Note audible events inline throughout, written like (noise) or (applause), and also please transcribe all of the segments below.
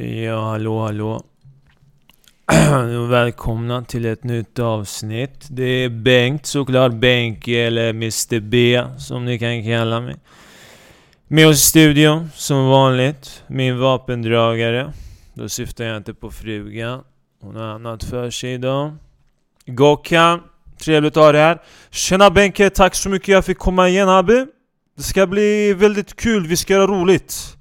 Ja, hallå, hallå. (clears throat) Välkomna till ett nytt avsnitt. Det är Bengt såklart, Benke eller Mr B som ni kan kalla mig. Med oss i studion, som vanligt, min vapendragare. Då syftar jag inte på frugan. Hon har annat för sig idag. Gokhan, trevligt att ha dig här. Tjena Benke, tack så mycket jag fick komma igen Abi. Det ska bli väldigt kul, vi ska göra roligt.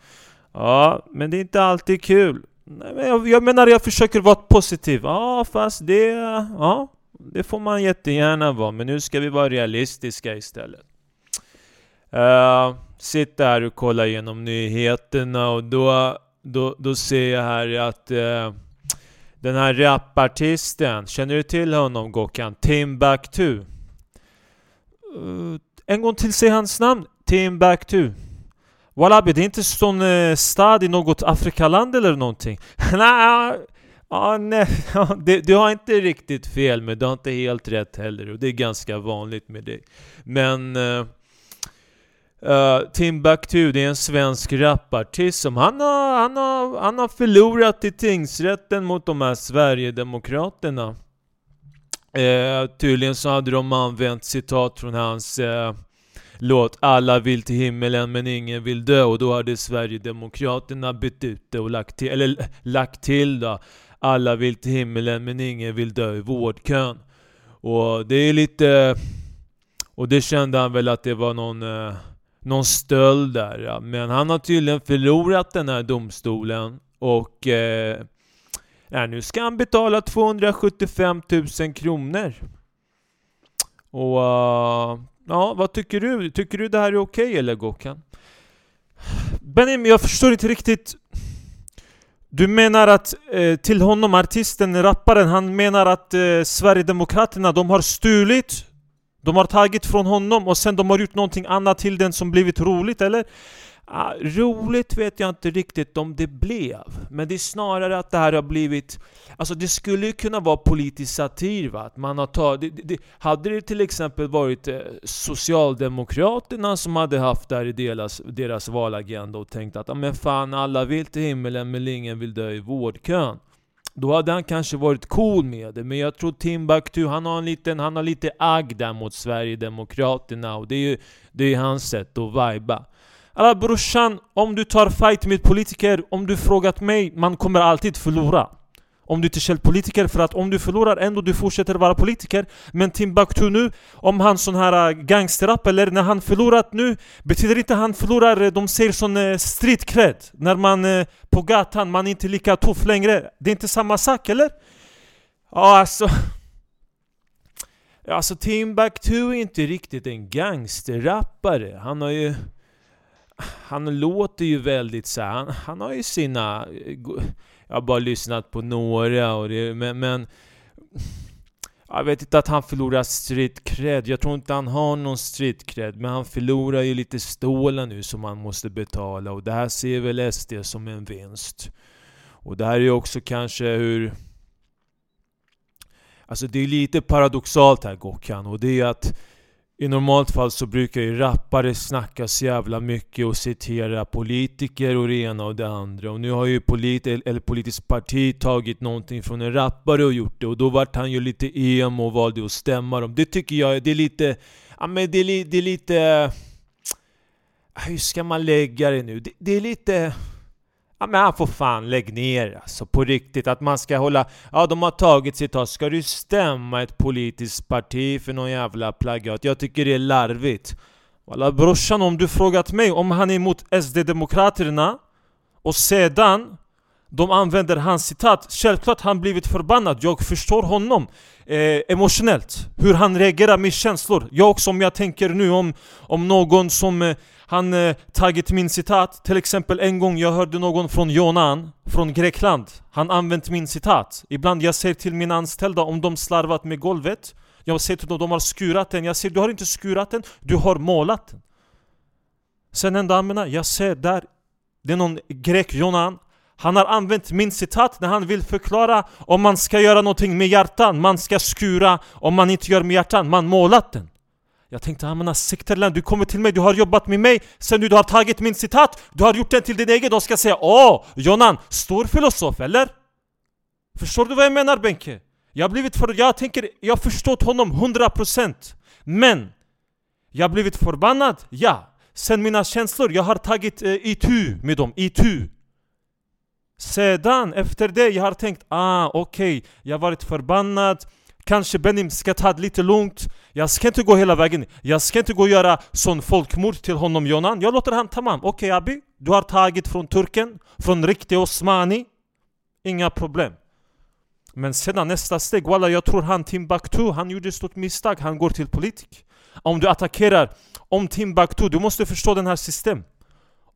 Ja, men det är inte alltid kul. Nej, men jag, jag menar, jag försöker vara positiv. Ja, fast det... Ja, det får man jättegärna vara. Men nu ska vi vara realistiska istället. Eh, uh, sitter här och kollar igenom nyheterna och då, då, då ser jag här att uh, den här rapartisten, känner du till honom Gokan? Timbuktu? Uh, en gång till, säg hans namn. Timbuktu. Wallabi, det är inte sån eh, stad i något Afrikaland eller någonting? (laughs) nej, ah, nej (laughs) du, du har inte riktigt fel, men du har inte helt rätt heller. Och det är ganska vanligt med dig. Men... Eh, uh, Timbuktu, det är en svensk rapartist som han har, han, har, han har förlorat i tingsrätten mot de här Sverigedemokraterna. Uh, tydligen så hade de använt citat från hans uh, låt Alla vill till himmelen men ingen vill dö och då hade Sverigedemokraterna bytt ut det och lagt till, eller lagt till då Alla vill till himmelen men ingen vill dö i vårdkön. Och det är lite... Och det kände han väl att det var någon, eh, någon stöld där. Ja. Men han har tydligen förlorat den här domstolen och eh, ja, nu ska han betala 275 000 kronor. Och uh, Ja, vad tycker du? Tycker du det här är okej okay, eller Gokan? Benim, jag förstår inte riktigt. Du menar att eh, till honom, artisten, rapparen, han menar att eh, Sverigedemokraterna, de har stulit de har tagit från honom och sen de har gjort någonting annat till den som blivit roligt, eller? Ah, roligt vet jag inte riktigt om det blev, men det är snarare att det här har blivit... Alltså det skulle ju kunna vara politisk satir va? Att man har tagit... Det, det, hade det till exempel varit eh, Socialdemokraterna som hade haft det här i deras, deras valagenda och tänkt att ah, men fan alla vill till himmelen men ingen vill dö i vårdkön. Då hade han kanske varit cool med det, men jag tror Timbuktu, han har, en liten, han har lite agg där mot Sverigedemokraterna och det är ju det är hans sätt att vajba. Alla brorsan, om du tar fight med politiker, om du frågat mig, man kommer alltid förlora. Om du inte är politiker, för att om du förlorar ändå du fortsätter vara politiker. Men Timbuktu nu, om han sån här äh, gangsterrap eller när han förlorat nu, betyder inte han förlorar, äh, de säger sån äh, street cred. När man på gatan, man är inte lika tuff längre. Det är inte samma sak eller? Ja alltså... Alltså Timbuktu är inte riktigt en gangsterrappare. Han har ju han låter ju väldigt så här, han, han, har ju sina... Jag har bara lyssnat på några och det, men, men... Jag vet inte att han förlorar street cred. Jag tror inte han har någon street cred. Men han förlorar ju lite stålar nu som han måste betala. Och det här ser väl SD som en vinst. Och det här är ju också kanske hur... Alltså det är lite paradoxalt här Gokhan. Och det är att i normalt fall så brukar ju rappare snacka så jävla mycket och citera politiker och det ena och det andra. Och nu har ju polit eller politiskt parti tagit någonting från en rappare och gjort det. Och då vart han ju lite emo och valde att stämma dem. Det tycker jag, det är lite... Ja men det är, det är lite... Eh, hur ska man lägga det nu? Det, det är lite... Ja men han får fan lägg ner alltså, på riktigt. Att man ska hålla... Ja de har tagit sitt tag. Ska du stämma ett politiskt parti för någon jävla plagiat? Jag tycker det är larvigt. Walla brorsan, om du frågat mig om han är emot SD-demokraterna och sedan de använder hans citat, självklart han blivit förbannad, jag förstår honom eh, emotionellt Hur han reagerar med känslor Jag också om jag tänker nu om, om någon som eh, han eh, tagit min citat. Till exempel en gång jag hörde någon från Jonan, från Grekland. Han använt min citat. Ibland jag säger till mina anställda om de slarvat med golvet. Jag säger till dem de har skurat den. Jag säger du har inte skurat den, du har målat den. Sen en dag menar, jag ser där Det är någon grek, Jonan. Han har använt min citat när han vill förklara om man ska göra någonting med hjärtan Man ska skura om man inte gör med hjärtan, man målat den. Jag tänkte, ah, han menar Sikterland, du kommer till mig, du har jobbat med mig Sen nu du har tagit min citat, du har gjort den till din egen. De ska säga Åh, Jonan, stor filosof eller? Förstår du vad jag menar Benke? Jag har blivit för... Jag tänker, jag har förstått honom 100% Men Jag har blivit förbannad, ja Sen mina känslor, jag har tagit eh, itu med dem, itu. Sedan, efter det, jag har tänkt ah okej, okay, jag har varit förbannad. Kanske Benim ska ta det lite lugnt. Jag ska inte gå hela vägen. Jag ska inte gå och göra sån folkmord till honom Jonan. Jag låter han tamam Okej okay, Abi, du har tagit från turken Från riktig Osmani. Inga problem. Men sedan nästa steg, walla jag tror han Timbuktu Han gjorde ett stort misstag, han går till politik. Om du attackerar Om Timbuktu, du måste förstå den här systemet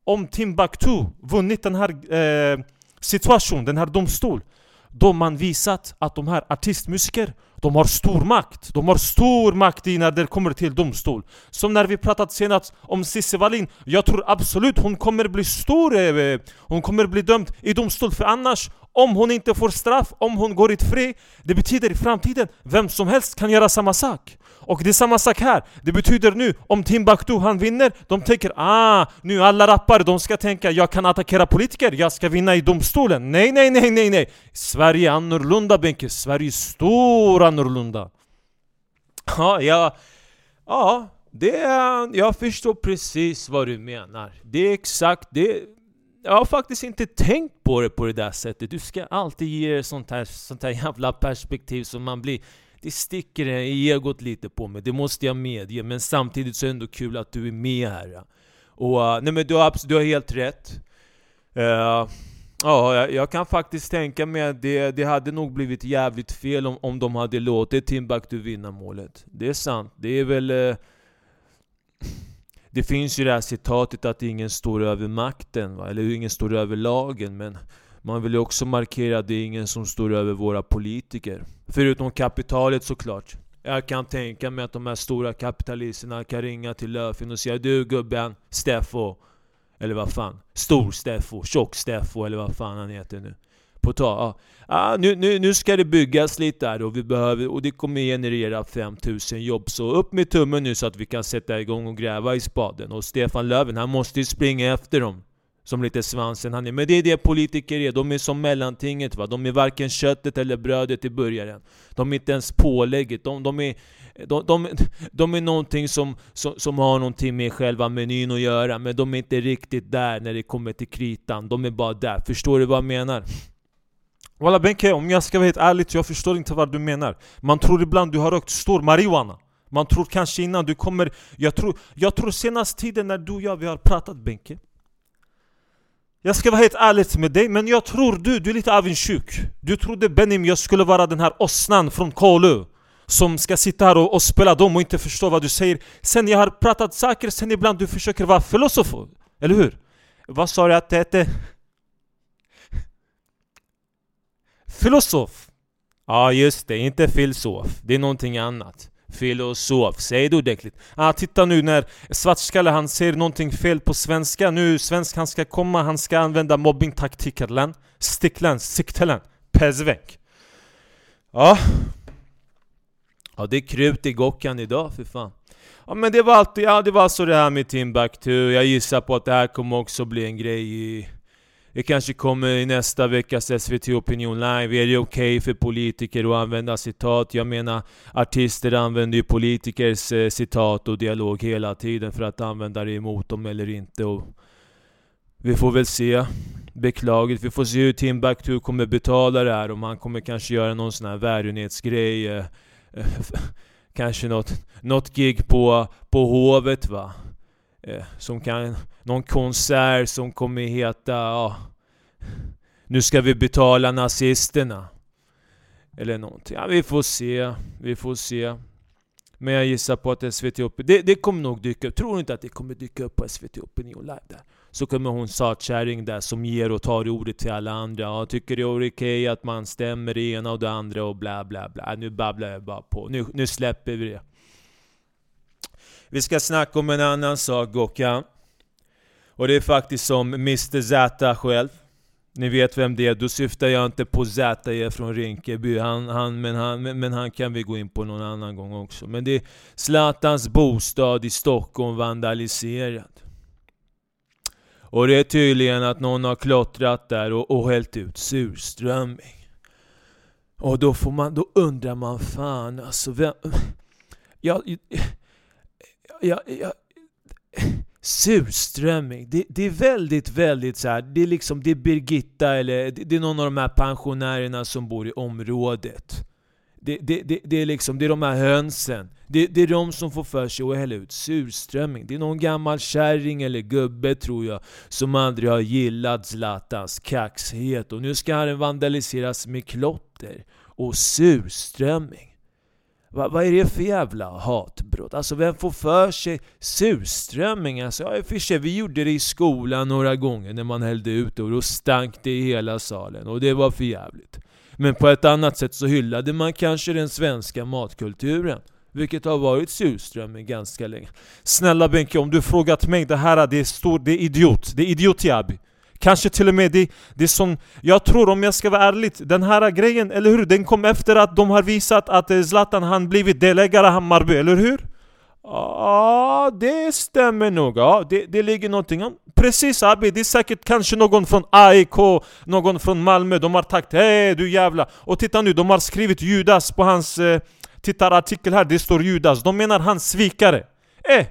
Om Timbuktu vunnit den här eh, situationen, den här domstolen, Då man visat att de här artistmusiker de har stor makt, de har stor makt i när det kommer till domstol. Som när vi pratat senast om Cissi Wallin. Jag tror absolut hon kommer bli stor, eh, hon kommer bli dömd i domstol. För annars, om hon inte får straff, om hon går ut fri Det betyder i framtiden, vem som helst kan göra samma sak och det är samma sak här. Det betyder nu, om Timbuktu han vinner, de tänker ah, nu alla rappare de ska tänka jag kan attackera politiker, jag ska vinna i domstolen. Nej, nej, nej, nej, nej. Sverige är annorlunda Benke. Sverige är stor annorlunda. Ja, ja, ja, det är, jag förstår precis vad du menar. Det är exakt det. Jag har faktiskt inte tänkt på det på det där sättet. Du ska alltid ge sånt här, sånt här jävla perspektiv som man blir det sticker i egot lite på mig, det måste jag medge. Men samtidigt så är det ändå kul att du är med här. Och eh, nej men du har, du har helt rätt. Uh, ja, jag, jag, kan faktiskt tänka mig att det, det hade nog blivit jävligt fel om, om de hade låtit Timbuktu vinna målet. Det är sant. Det är väl... Uh, det finns ju det här citatet att ingen står över makten, va? eller ingen står över lagen. Men man vill ju också markera att det är ingen som står över våra politiker. Förutom kapitalet såklart. Jag kan tänka mig att de här stora kapitalisterna kan ringa till Löfven och säga Du gubben, Steffo. Eller vad fan. Stor Steffo, tjock Steffo eller vad fan han heter nu. På ta, ja. ah, nu, nu, nu ska det byggas lite här och, vi behöver, och det kommer generera 5000 jobb. Så upp med tummen nu så att vi kan sätta igång och gräva i spaden. Och Stefan Löfven, han måste ju springa efter dem. Som lite svansen han är. Men det är det politiker är, de är som mellantinget va. De är varken köttet eller brödet i början. De är inte ens pålägget. De, de är, de, de, de är någonting som, som, som har någonting med själva menyn att göra. Men de är inte riktigt där när det kommer till kritan. De är bara där. Förstår du vad jag menar? Walla Benke, om jag ska vara helt ärlig, jag förstår inte vad du menar. Man tror ibland du har rökt stor marijuana. Man tror kanske innan du kommer... Jag tror, jag tror senaste tiden när du och jag vi har pratat Benke jag ska vara helt ärlig med dig, men jag tror du, du är lite avundsjuk Du trodde Benim jag skulle vara den här åsnan från Kolu Som ska sitta här och, och, spela dem och inte förstå vad du säger Sen jag har pratat saker, sen ibland du försöker vara filosof Eller hur? Vad sa du att det hette? Filosof? Ja just det, inte filosof Det är någonting annat Filosof, säger det ordentligt. Ah, titta nu när Svartskalle han säger någonting fel på svenska. Nu svensk han ska komma, han ska använda mobbingtaktiker. Sticklan, siktelen, pezvenk. Ja. Ja, det är krut i Gockan idag för fan. Ja men det var alltid, ja det var så det här med Timbuktu. Jag gissar på att det här kommer också bli en grej i det kanske kommer i nästa veckas SVT Opinion Live. Är det okej okay för politiker att använda citat? Jag menar, artister använder ju politikers eh, citat och dialog hela tiden för att använda det emot dem eller inte. Och vi får väl se. Beklagligt. Vi får se hur Timbuktu kommer betala det här. Om han kommer kanske göra någon sån här välgörenhetsgrej. Eh, eh, (laughs) kanske något, något gig på, på Hovet va? Eh, som kan, någon konsert som kommer heta, ja, Nu ska vi betala nazisterna. Eller någonting. Ja, vi får se, vi får se. Men jag gissar på att SVT Opinion, det, det kommer nog dyka upp. Tror inte att det kommer dyka upp på SVT Opinion Live där. Så kommer hon satkärring där som ger och tar ordet till alla andra. Ja, tycker det är okej okay att man stämmer det ena och det andra och bla bla bla. Nu babblar jag bara på. Nu, nu släpper vi det. Vi ska snacka om en annan sak Gokan. Och det är faktiskt som Mr Z själv. Ni vet vem det är, då syftar jag inte på Z. från Rinkeby, han, han, men, han, men, han kan vi gå in på någon annan gång också. Men det är Zlatans bostad i Stockholm vandaliserad. Och det är tydligen att någon har klottrat där och, och hällt ut surströmming. Och då får man, då undrar man fan alltså vem... Jag... Jag... jag surströmming, det, det, är väldigt, väldigt så här, det är liksom, det är Birgitta eller det, det, är någon av de här pensionärerna som bor i området. Det, det, det, det, är liksom, det är de här hönsen. Det, det är de som får för sig att hälla ut surströmming. Det är någon gammal kärring eller gubbe tror jag, som aldrig har gillat Zlatans kaxighet. Och nu ska han vandaliseras med klotter och surströmming. Va, vad är det för jävla hatbrott? Alltså vem får för sig surströmming? Alltså, ja, för sig, vi gjorde det i skolan några gånger när man hällde ut det och då stank det i hela salen och det var för jävligt. Men på ett annat sätt så hyllade man kanske den svenska matkulturen. Vilket har varit surströmming ganska länge. Snälla Benke, om du frågat mig, det här det är stor, det är idiot. Det är idiot Jabi. Kanske till och med det, det som... Jag tror om jag ska vara ärlig, den här grejen, eller hur? Den kom efter att de har visat att eh, Zlatan han blivit delägare i Hammarby, eller hur? Ja, det stämmer nog. Ja, det, det ligger någonting om. Precis Abi, det är säkert kanske någon från AIK, någon från Malmö, de har tagit Hej du jävla... Och titta nu, de har skrivit Judas på hans eh, tittarartikel här, det står Judas. De menar hans svikare. Eh,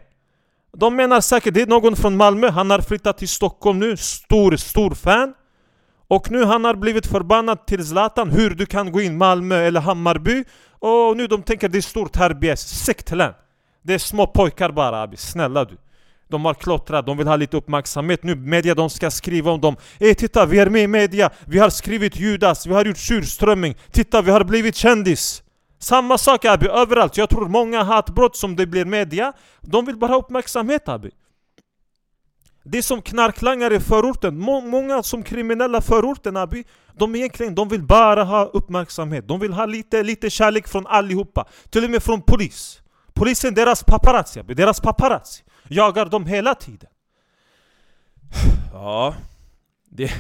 de menar säkert, det är någon från Malmö, han har flyttat till Stockholm nu, stor, stor fan. Och nu han har blivit förbannad till Zlatan, hur du kan gå in Malmö eller Hammarby. Och nu de tänker det är stort här BS, Sektlän. Det är små pojkar bara abi, snälla du. De har klottrat, de vill ha lite uppmärksamhet. Nu, media de ska skriva om dem. Ey titta, vi är med i media, vi har skrivit Judas, vi har gjort surströmming. Titta, vi har blivit kändis! Samma sak Abi, överallt. Jag tror många hatbrott som det blir media, de vill bara ha uppmärksamhet Abi. Det är som knarklangare i förorten, Må många som kriminella i förorten Abi, de egentligen de vill bara ha uppmärksamhet. De vill ha lite, lite kärlek från allihopa. Till och med från polis. Polisen, deras paparazzi Abi, deras paparazzi. Jagar dem hela tiden. (sighs) Ja, det...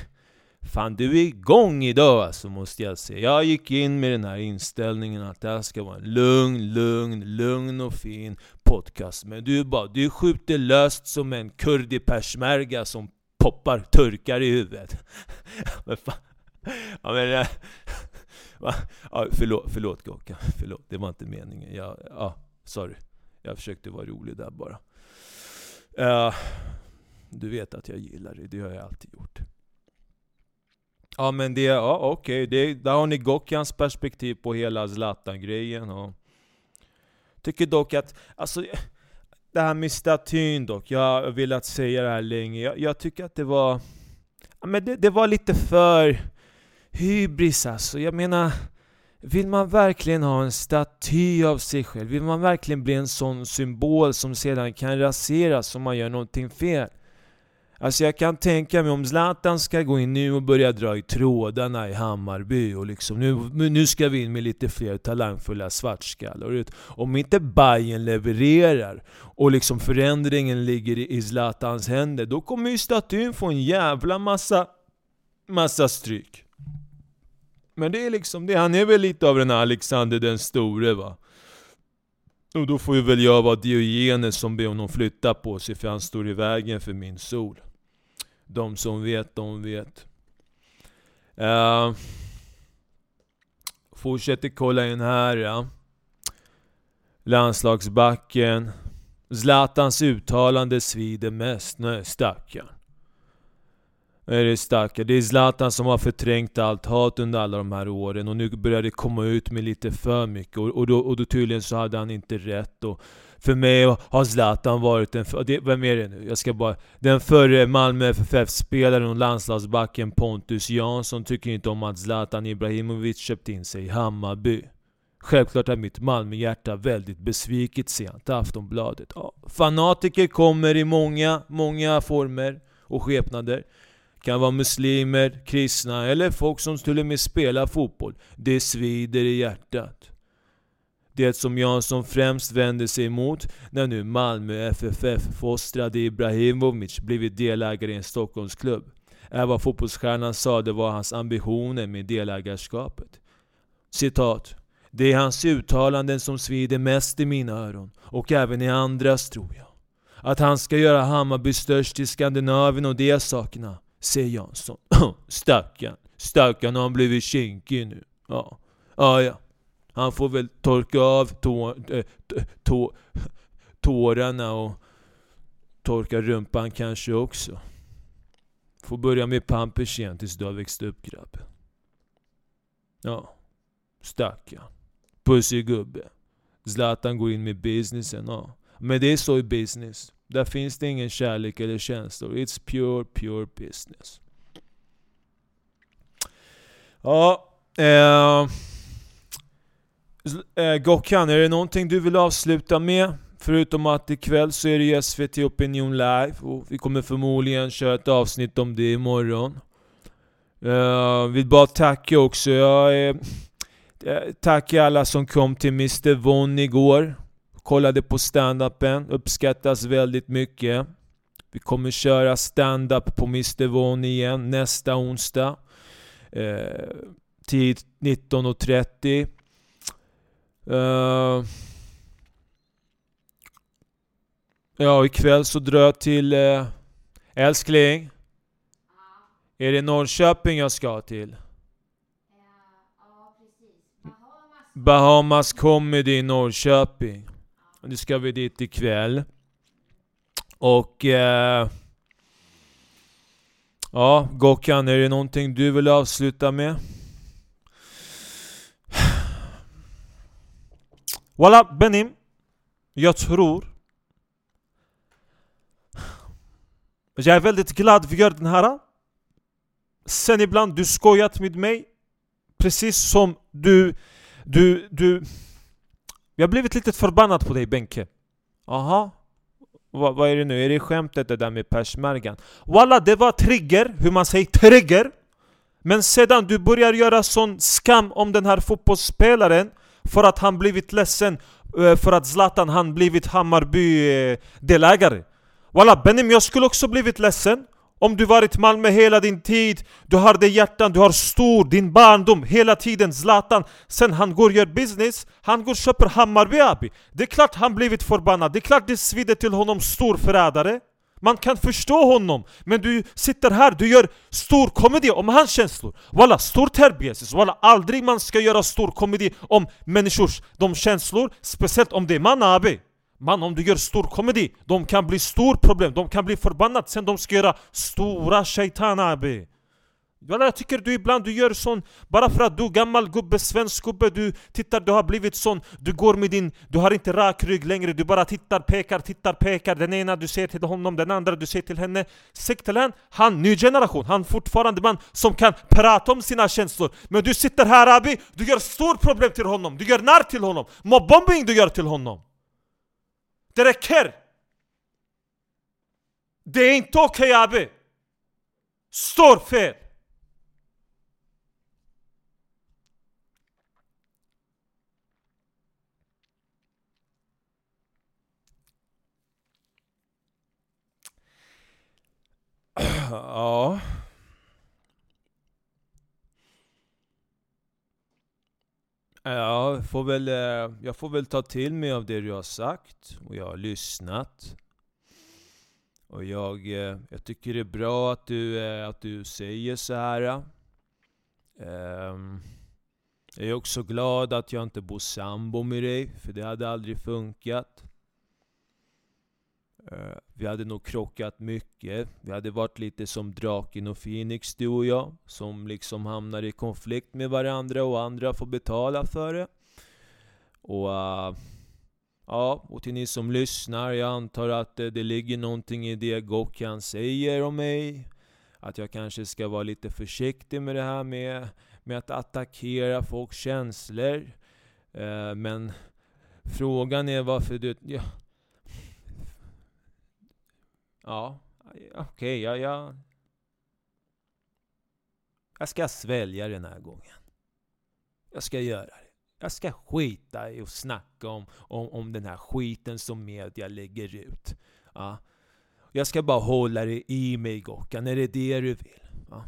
Fan du är igång idag alltså måste jag säga. Jag gick in med den här inställningen att det här ska vara en lugn, lugn, lugn och fin podcast. Men du bara, du skjuter löst som en kurd i persmärga som poppar turkar i huvudet. (laughs) men fan. Ja men... (laughs) Äh, ja, förlåt, förlåt Gokka. Förlåt, det var inte meningen. Jag, ja, sorry. Jag försökte vara rolig där bara. Uh, du vet att jag gillar dig, det har jag alltid gjort. Ja men det, ja okej, okay. där har ni Gokians perspektiv på hela Zlatan-grejen och... Tycker dock att, alltså... Det här med statyn dock, jag har velat säga det här länge. Jag, jag tycker att det var... Ja, men det, det var lite för... Hybris alltså. Jag menar... Vill man verkligen ha en staty av sig själv? Vill man verkligen bli en sån symbol som sedan kan raseras om man gör någonting fel? Alltså jag kan tänka mig om Zlatan ska gå in nu och börja dra i trådarna i Hammarby och liksom nu, nu ska vi in med lite fler talangfulla svartskallar. Om inte Bayern levererar och liksom förändringen ligger i Zlatans händer, då kommer ju statyn få en jävla massa, massa stryk. Men det är liksom det, han är väl lite av den här Alexander den store va. Och då får ju väl jag vara Diogenes som ber honom flytta på sig för han står i vägen för min sol. De som vet, de vet. Uh, fortsätter kolla in här ja. Landslagsbacken. Zlatans uttalande svider mest. Nej, stackarn. Är det stackarn. Det är Zlatan som har förträngt allt hat under alla de här åren och nu börjar det komma ut med lite för mycket och, och, då, och då tydligen så hade han inte rätt och för mig har Zlatan varit en... det, vem är det nu? Jag ska bara... Den förre Malmö FFF-spelaren och landslagsbacken Pontus Jansson tycker inte om att Zlatan Ibrahimovic köpt in sig i Hammarby. Självklart är mitt Malmöhjärta väldigt besviket säger han till Aftonbladet. Ja, fanatiker kommer i många, många former och skepnader. Kan vara muslimer, kristna eller folk som till och med spelar fotboll. Det svider i hjärtat. Det som Jansson främst vänder sig emot när nu Malmö FFF fostrade Ibrahimovic blivit delägare i en Stockholmsklubb är vad fotbollsstjärnan sa det var hans ambitioner med delägarskapet. Citat. Det är hans uttalanden som svider mest i mina öron, och även i andras tror jag. Att han ska göra Hammarby störst i Skandinavien och de sakerna, säger Jansson. (clears throat) Stackarn, stackarn har han blivit kinkig nu. Ja, ja, ja. Han får väl torka av tå, eh, tå, tårarna och torka rumpan kanske också. Får börja med pampers igen tills du har växt upp grabben. Ja, stackarn. Pussig gubbe. Zlatan går in med businessen, ja. Men det är så i business. Där finns det ingen kärlek eller känslor. It's pure, pure business. Ja, eh, eh, Gokhan, är det någonting du vill avsluta med? Förutom att ikväll så är det ju SVT Opinion Live och vi kommer förmodligen köra ett avsnitt om det imorgon. Uh, vill bara tacka också. Jag uh, eh, tacka alla som kom till Mr Von igår. Kollade på stand-upen. uppskattas väldigt mycket. Vi kommer köra stand-up på Mr Von igen nästa onsdag. Uh, tid 19.30. Uh, Ja, ikväll så drar jag till... Äh, älskling? Är det Norrköping jag ska till? Ja, ja precis. Bahamas. Comedy i Norrköping. Nu ska vi dit ikväll. Och... Äh, ja, Gokhan, är det någonting du vill avsluta med? Valla Benim, jag tror Jag är e väldigt glad vi gör den här. Sen ibland, du skojat med mig. Precis som du... Du... du jag har blivit lite förbannad på dig Benke. Aha. Va, vad är det nu? Är det skämtet det där med persmärgan? Walla, det var trigger, hur man säger trigger. Men sedan du börjar göra sån skam om den här fotbollsspelaren för att han blivit ledsen eh, för att Zlatan han blivit Hammarby-delägare. Eh, Walla Benim, jag skulle också blivit ledsen om du varit Malmö hela din tid, du har det hjärtan, du har stor, din barndom, hela tiden Zlatan Sen han går och gör business, han går och köper Hammarby AB. Det är klart han blivit förbannad, det är klart det svider till honom stor förrädare man kan förstå honom, men du sitter här, du gör stor komedi om hans känslor. Walla, stor terbiesis, walla aldrig man ska göra stor komedi om människors de känslor Speciellt om det är man abi. Man, om du gör stor komedi, de kan bli stor problem, de kan bli förbannade sen de ska göra stora shaitan abi jag tycker du ibland du gör sån, bara för att du är gammal gubbe, svensk gubbe, du tittar, du har blivit sån, du går med din, du har inte rak rygg längre, du bara tittar, pekar, tittar, pekar, den ena du ser till honom, den andra du ser till henne. Sektelen, han, ny generation, han fortfarande man som kan prata om sina känslor. Men du sitter här abi, du gör stort problem till honom, du gör narr till honom, mobbombing du gör till honom. Det räcker! Det är inte okej okay, Abi! Står fel! Ja... Ja, jag får, väl, eh, jag får väl ta till mig av det du har sagt och jag har lyssnat. Och jag, eh, jag tycker det är bra att du, eh, att du säger så här. Ehm, jag är också glad att jag inte bor sambo med dig, för det hade aldrig funkat. Eh, vi hade nog krockat mycket. Vi hade varit lite som Draken och Phoenix du och jag. Som liksom hamnar i konflikt med varandra och andra får betala för det. Och uh, ja, och till ni som lyssnar, jag antar att det, det ligger någonting i det Gokhan säger om mig. Att jag kanske ska vara lite försiktig med det här med, med att attackera folks känslor. Uh, men frågan är varför du... Ja, Ja, okej, okay, jag, jag... Jag ska svälja den här gången. Jag ska göra det. Jag ska skita i och snacka om, om, om den här skiten som media lägger ut. Ja. Jag ska bara hålla det i mig Gockan, är det det du vill? Ja.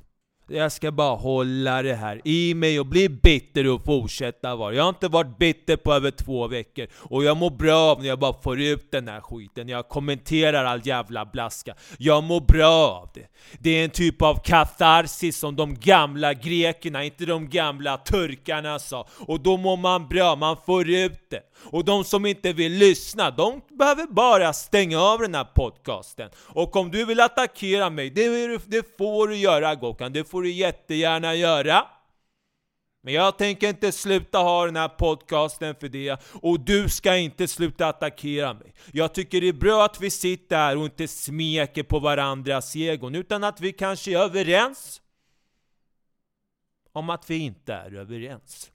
Jag ska bara hålla det här i mig och bli bitter och fortsätta vara. Jag har inte varit bitter på över två veckor. Och jag mår bra av när jag bara får ut den här skiten. Jag kommenterar all jävla blaska. Jag mår bra av det. Det är en typ av katarsis som de gamla grekerna, inte de gamla turkarna sa. Och då mår man bra, man får ut det. Och de som inte vill lyssna, de behöver bara stänga av den här podcasten. Och om du vill attackera mig, det, det får du göra Gokan, det får du jättegärna göra. Men jag tänker inte sluta ha den här podcasten för det, och du ska inte sluta attackera mig. Jag tycker det är bra att vi sitter här och inte smeker på varandras egon, utan att vi kanske är överens om att vi inte är överens.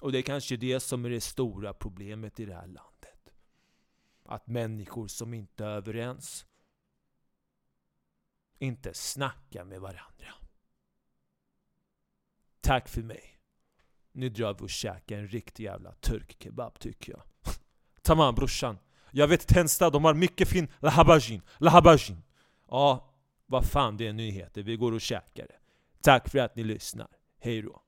Och det är kanske det som är det stora problemet i det här landet. Att människor som inte är överens inte snacka med varandra. Tack för mig. Nu drar vi och käkar en riktig jävla turkkebab tycker jag. Tamam brorsan. Jag vet Tensta, de har mycket fin lahabajin. Lahabajin. Ja, vad fan det är nyheter. Vi går och käkar det. Tack för att ni lyssnar. Hej då.